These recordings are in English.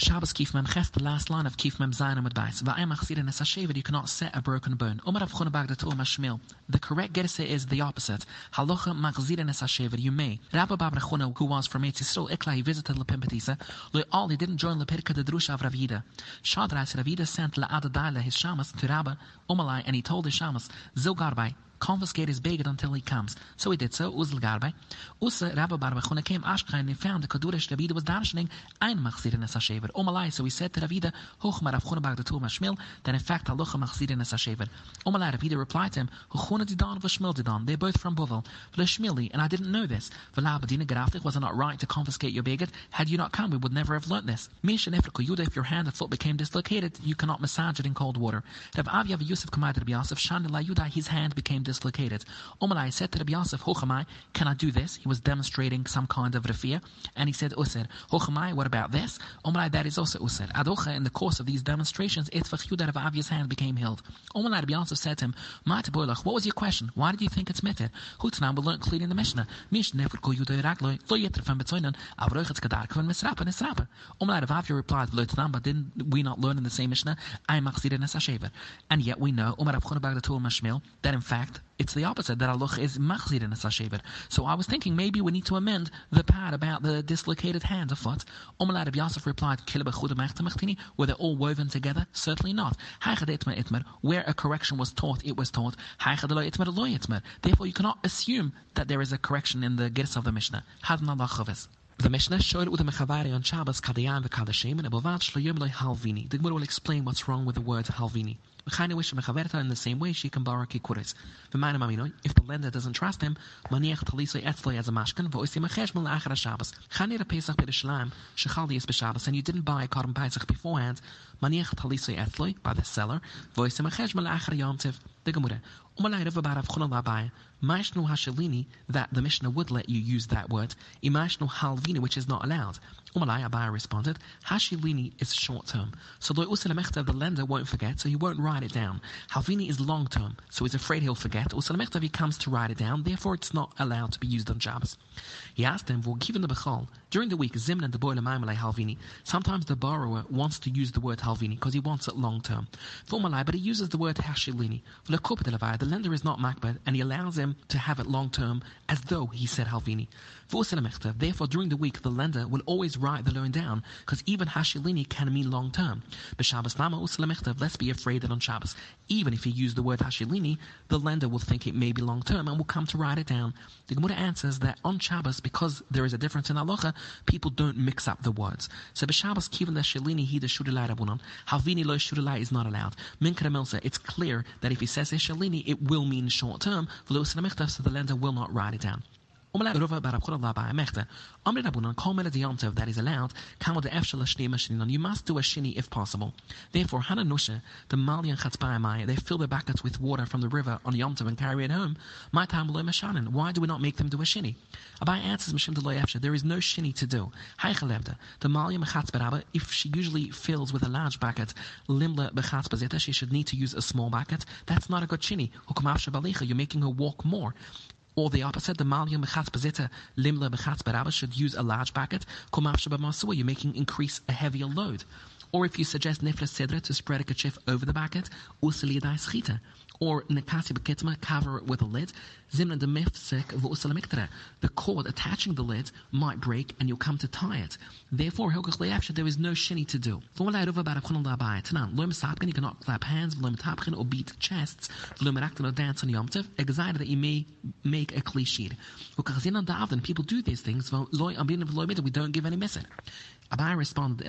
Shabbos Kif Mem Ches, the last line of Kif Mem Zayin Amud Bais. Va'em Achzir you cannot set a broken bone. Rav. The correct Gerse is the opposite. Halacha Machzir Esashevet, you may. Rabbi Chuna, who was from Eretz Yisrael, Ikla, he visited all, he didn't join Lepirka the Drusha of Ravida. Shadra, Ravida sent his Shamas to Rabba Umalai, and he told his Shamas, Zilgarbai, confiscate his beged until he comes. So he did so, Uzel Garbe. Usa Rabbi Barbachuna came Ashka and found the Kadurish Ravida was darshaning ein machzir in Esashever. Omalai, oh, so he said to Ravida, Hoch mar Avchuna Bag the Tum Shmil, that in fact Halacha machzir in Esashever. Omalai oh, Ravida replied to him, Hochuna Didan Vashmil Didan, they're both from Bovel. Vlashmili, and I didn't know this. Vlabadina Grafik, was it not right to confiscate your beged? Had you not come, we would never have learnt this. Mishan Efriko Yuda, if your hand and foot became dislocated, you cannot massage it in cold water. Rav Aviyav Yusuf Kamad Rabbi Yosef, Shanila Yuda, his hand became dislocated. Omalai said to Rabbi Yosef, Hochamai, can I do this? He was demonstrating some kind of rafia, and he said, Usir. Hochamai, what about this? Omalai, that is also Usir. Adocha, in the course of these demonstrations, Itzvach Yuda Rav Aviya's hand became healed. Omalai Rabbi Yosef said to him, Ma'at Boilach, what was your question? Why did you think it's mitter? Hutanam will learn clearly in the Mishnah. Mish nefur ko Yuda Ragloi, lo yetr from Betzoinen, avroich it's kadar kvan misrapa nisrapa. Omalai Rav Avia replied, Lo Tanam, but didn't we not learn in the same Mishnah? I machzir. And yet we know, Omar Rav Chonabag the Tuel Mashmil, that in fact, it's the opposite, that Allah is machzir in a. So I was thinking maybe we need to amend the part about the dislocated hand of foot. Omalad of Yosef replied, were they all woven together? Certainly not. Where a correction was taught, it was taught. Therefore, you cannot assume that there is a correction in the Girs of the Mishnah. The Mishnah showed it with a mechavari on Shabbos, Kadayam, the Kadashim, and Abovav Shloyim Loy Halvini. The Gemara will explain what's wrong with the word Halvini. In the same way, she can borrow kikuris. If the lender doesn't trust him, maniach talisoi etzloi as a mashkan, voisim a cheshmel la'achar Shabbos. Chanir a Pesach b'Rishalayim, shechal dies b'Shabbos, and you didn't buy a korban Pesach beforehand, maniach talisoi etzloi, by the seller, voisim a cheshmel la'achar Yom Tiv. The Gemara. Umalai Rav Barav Chunal Labai, Maishnu Hashalini, that the Mishnah would let you use that word, Imashnu Halvini, which is not allowed. Umalai Abaya responded, Hashilini is short term. So the Usalamechtav, the lender, won't forget, so he won't write it down. Halvini is long term, so he's afraid he'll forget. Usalamechtav, he comes to write it down, therefore it's not allowed to be used on Shabbos. He asked him, given the Bechal, during the week, Zimna the boiler Maimalai Halvini, sometimes the borrower wants to use the word Halvini because he wants it long term. Formalai, but he uses the word Hashilini. For The lender is not makbad, and he allows him to have it long term as though he said Halvini. Therefore, during the week, the lender will always write the loan down, because even Hashilini can mean long term. Oh, let's be afraid that on Shabbos, even if he used the word Hashilini, the lender will think it may be long term and will come to write it down. The Gemara answers that on Shabbos, because there is a difference in halacha, people don't mix up the words. So b'Shabbos kivan the Shalini he the shudalai rabunan, Halvini lo shudalai is not allowed. Minkra it's clear that if he says Shalini, it will mean short term. So the lender will not write it down. That is allowed. You must do a shini if possible. Therefore, Hananusha, the Mali and Chatzbayamai, they fill their buckets with water from the river on Yom Tov and carry it home. My time Why do we not make them do a shini? Abai answers Mishim to there is no shini to do. The Mali if she usually fills with a large bucket, Limla Bechatzbazeta, she should need to use a small bucket. That's not a good shini. You're making her walk more. Or the opposite, the Malia Mechatz Bezita Limla Mechatz should use a large bucket. You're making increase a heavier load. Or if you suggest Nifla Sedra to spread a kerchief over the bucket, Usalidai Schita or nekasi bekitma, cover it with a lid. Zimna de mifsek The cord attaching the lid might break and you'll come to tie it. Therefore, there is no shini to do. You cannot clap hands, or beat chests, or dance on Yom Tov, excited that you may make a cliche. Er people do these things, we don't give any message. Abai responded,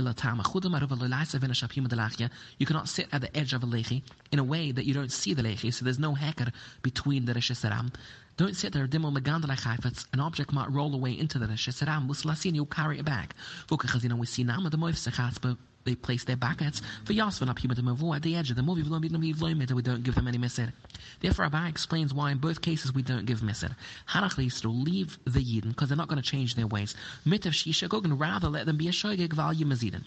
You cannot sit at the edge of a lechi in a way that you don't see the lechi, so there's no heker between the Rish Don't sit there, dimel megandalai chayfetz, an object might roll away into the Rish Saram, muslasin, you'll carry it back. We see now the they place their buckets for Yasvan up at the edge of the movie. We don't give them any miser. Therefore, Abba explains why in both cases we don't give miser. Hanach to leave the Yidden because they're not going to change their ways. Mitav Shisha Gogan rather let them be a shogeg value mazidin.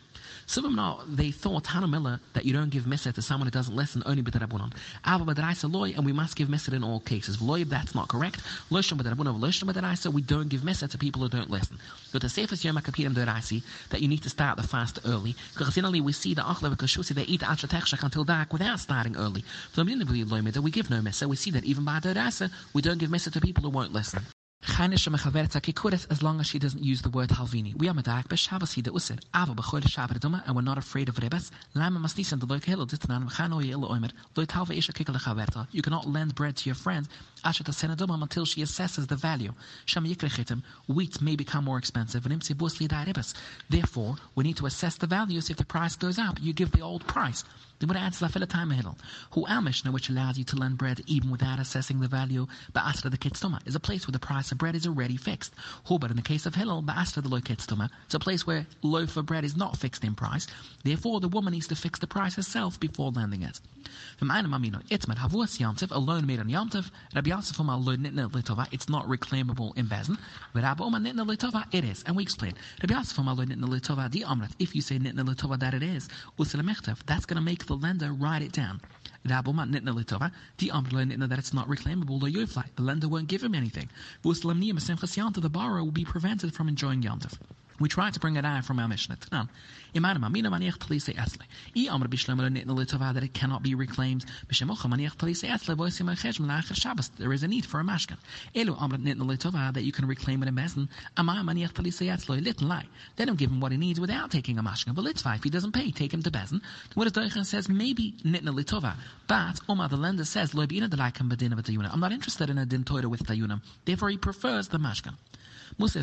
Some of them they thought Hanamilla that you don't give miser to someone who doesn't listen only b'darabunan. Ava b'daraisa loy and we must give miser in all cases. Loy that's not correct. Loisham b'darabunan loisham b'daraisa we don't give miser to people who don't listen. But the safest yom kapirim deraisi that you need to start the fast early generally we see the Achlev Kashusi, they eat Achatechshak until dark without starting early. So we give no Mesa. We see that even by Derasa, we don't give Mesa to people who won't listen. As long as she doesn't use the word halvini. We are medak be Shabbos hida usir. Ava b'choyle Shabbat duma and we're not afraid of rebes. Lama masnisan the loik hilo ditnan v'chano yelo oimer. Halva isha kikal chaverta. You cannot lend bread to your friend asher senaduma until she assesses the value. Sham yikrechitim. Wheat may become more expensive and imsi busli rebes. Therefore, we need to assess the values. If the price goes up, you give the old price. The Gemara adds lafel time hiddle. Who Mishnah, which allows you to lend bread even without assessing the value, ba'asra the kitztoma, is a place where the price of bread is already fixed. Who, but in the case of Hillel, ba'asra the lo kitztoma, it's a place where loaf of bread is not fixed in price. Therefore, the woman needs to fix the price herself before lending it. From Aina Mamino, Itzmet Havuas Yantiv, a loan made on Yantiv, Rabbi Yosef Omal Nitna Litova, it's not reclaimable in Bezin. But Rabbi Oman Nitna Litova, it is. And we explain. Rabbi Yosef Omal Nitna Litova, the Amrat, if you say Nitna Litova that it is, Usilamechtav, that's going to make the lender write it down. The that it's not reclaimable, the lender won't give him anything. The borrower will be prevented from enjoying Yantiv. We tried to bring it out from our Mishnah. That it cannot be reclaimed. There is a need for a mashkan. That you can reclaim in litn lie. Let him give him what he needs without taking a mashkan. But litzvah, if he doesn't pay, take him to bezin. What is Doichan says, maybe nitna litova. But Omar the lender says, of I'm not interested in a din with tayuna. Therefore he prefers the mashkan. Er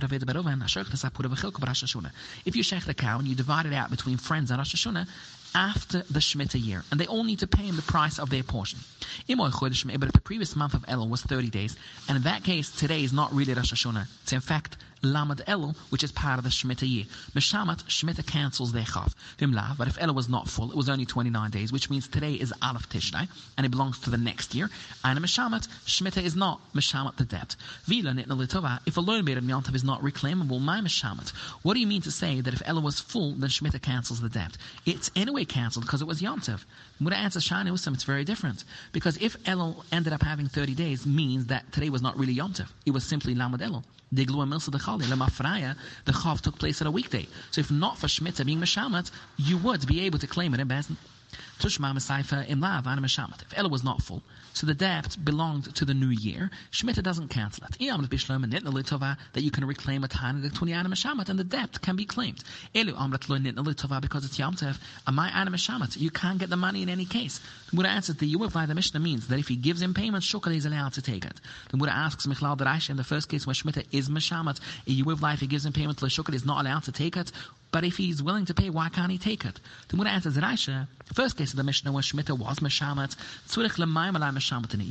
if you shecht the cow and you divide it out between friends on Rosh Hashanah, after the Shemitah year, and they all need to pay him the price of their portion. But if the previous month of Elul was 30 days, and in that case, today is not really Rosh Hashanah. It's in fact Lamed Elul, which is part of the Shemitah year. Meshamat, Shemitah cancels their chav. Vimla, but if Elul was not full, it was only 29 days, which means today is Aleph Tishrei, and it belongs to the next year. And a Meshamat, Shemitah is not Meshamat the debt. Vila Nitna Litova, if a loan made of Yontav is not reclaimable, my Meshamat. What do you mean to say that if Elul was full, then Shemitah cancels the debt? It's anyway cancelled because it was Yontav. Muda answers Shani Usam, it's very different. Because if Elul ended up having 30 days, means that today was not really Yontav. It was simply Lamed Elul. The Milsa the Chali, Lemafraya, the Chav took place on a weekday. So if not for Shemitah being Meshamat, you would be able to claim it in Bezin. Tushma Mesaifa in Lav. If Elul was not full, so the debt belonged to the new year, Shemitah doesn't cancel it. That you can reclaim a tiny the 20 Meshamat and the debt can be claimed. Elu Amrat Lo Nitna because it's Yamtev, a my Meshamat. You can't get the money in any case. The Buddha answers the Yuvav the Mishnah means that if he gives him payment, Shukal is allowed to take it. The Buddha asks Michlal Darash in the first case when Shemitah is Meshamat, a Yuvav if he gives him payment, Shukal is not allowed to take it. But if he's willing to pay, why can't he take it? The Buddha answers Rashi, the first case of the Mishnah when Shemitah was Meshamat,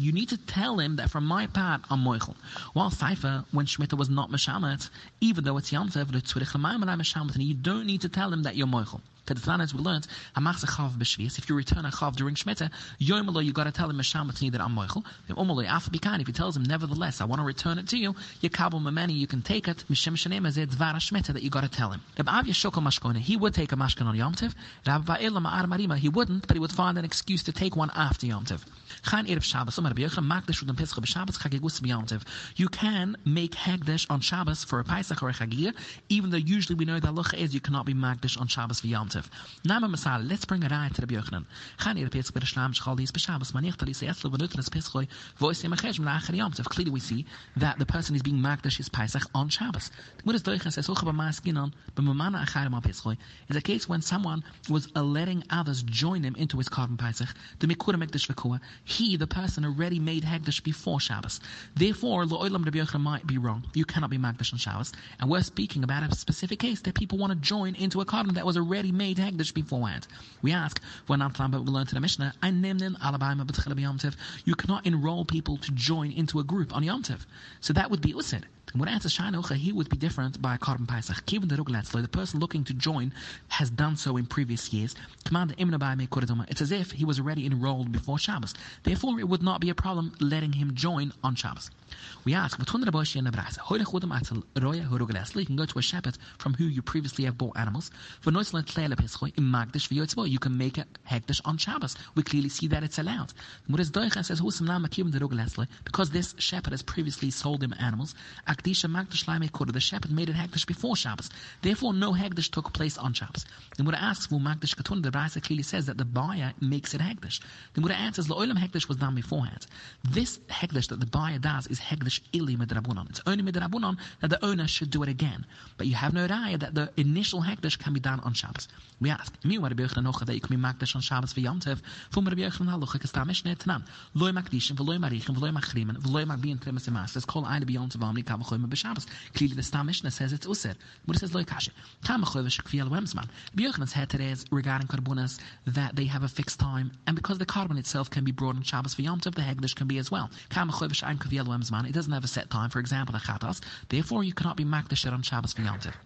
you need to tell him that from my part, I'm Moichel. While Saifa, when Shemitah was not Meshamat, even though it's Yamtev, you don't need to tell him that you're Moichel. Kedetlan, we learned, Hamach Chav B'Shvius, if you return a Chav during Shemitah, Yomalo, you got to tell him Meshamatni that I'm Moichel. Omalo, Af if he tells him, nevertheless, I want to return it to you, Yakabel Mamani, you can take it, Mishem Shanem as Dvar Shemitah, that you got to tell him. Rab Avya Shokal Mashkona, he would take a Mashkan on Yom Tiv. Rab Va'elam Ma'ar Marima, he wouldn't, but he would find an excuse to take one after Yom Tiv. Chan Erev Shabbos, Omer Rabbi Yochanan, Udam Pesach B'Shabbos Chagigus B'Yom Tiv. You can make Hagdash on Shabbos for a Pesach or a Chagir, even though usually we know that Lucha is you cannot be Makdash on Shabbos V'Yom Tiv. Nama Masal, let's bring a raya to Rabbi Yochanan. Chan Erev Pesach B'Shlam Shchal Dis B'Shabbos, Maniach Talis Yeslo V'Nutnas Pesach Voice Yemachesh M'Lachar Yom Tiv. Clearly we see that the person is being Makdash his Pesach on Shabbos. The Gemara Doicha says, Hocha B'Maskinon, B'Mamana Acharim Al Pesach is a case when someone was uh, letting others join him into his korban Pesach, the Mikura Mekdash V'Kua, he, the person, already made Hagdash before Shabbos. Therefore, Lo'olam Rabbi Yochanan might be wrong. You cannot be Magdash on Shabbos. And we're speaking about a specific case that people want to join into a korban that was already made Hagdash beforehand. We ask, when but we learn to the Mishnah, you cannot enroll people to join into a group on Yom Tov. So that would be Usid. The Gemara answers, Shainocha, he would be different by a korban Pesach. Given the the person looking to join has done so in previous years. Command It's as if he was already enrolled before Shabbos. Therefore, it would not be a problem letting him join on Shabbos. We ask, you can go to a shepherd from who you previously have bought animals. You can make a hekdesh on Shabbos. We clearly see that it's allowed. Says, Because this shepherd has previously sold him animals, the shepherd made it hekdesh before Shabbos. Therefore, no hekdesh took place on Shabbos. The Mura asks, well, Magdish Katun, the Brisa clearly says that the buyer makes it hekdesh. The Mura answers, hekdesh was done beforehand. This hekdesh that the buyer does is hekdesh ili midrabunon. It's only midrabunon that the owner should do it again. But you have no raya that the initial hekdesh can be done on Shabbos. We ask, mi war Rabbi Yochanan that you can be makdash on Shabbos for Yom Tov, from Rabbi Yochanan halacha kastam mishneh tanan. Loy makdishim, v'loy marichim, v'loy machrimen, v'loy magbiyin tremes emas. Let's call eine beyond to vamli kav choyim b'Shabbos. Clearly the stam mishneh says it's user. But it says loy kashe. Kam choyvish kviel wemsman. Rabbi Yochanan's today is regarding karbonas that they have a fixed time, and because the korban itself can be brought on Shabbos for Yom Tov, the hekdesh can be as well. Kam choyvish ein kviel wemsman. It doesn't have a set time. For example, the chatas. Therefore, you cannot be makdash on Shabbos for Yom Tov.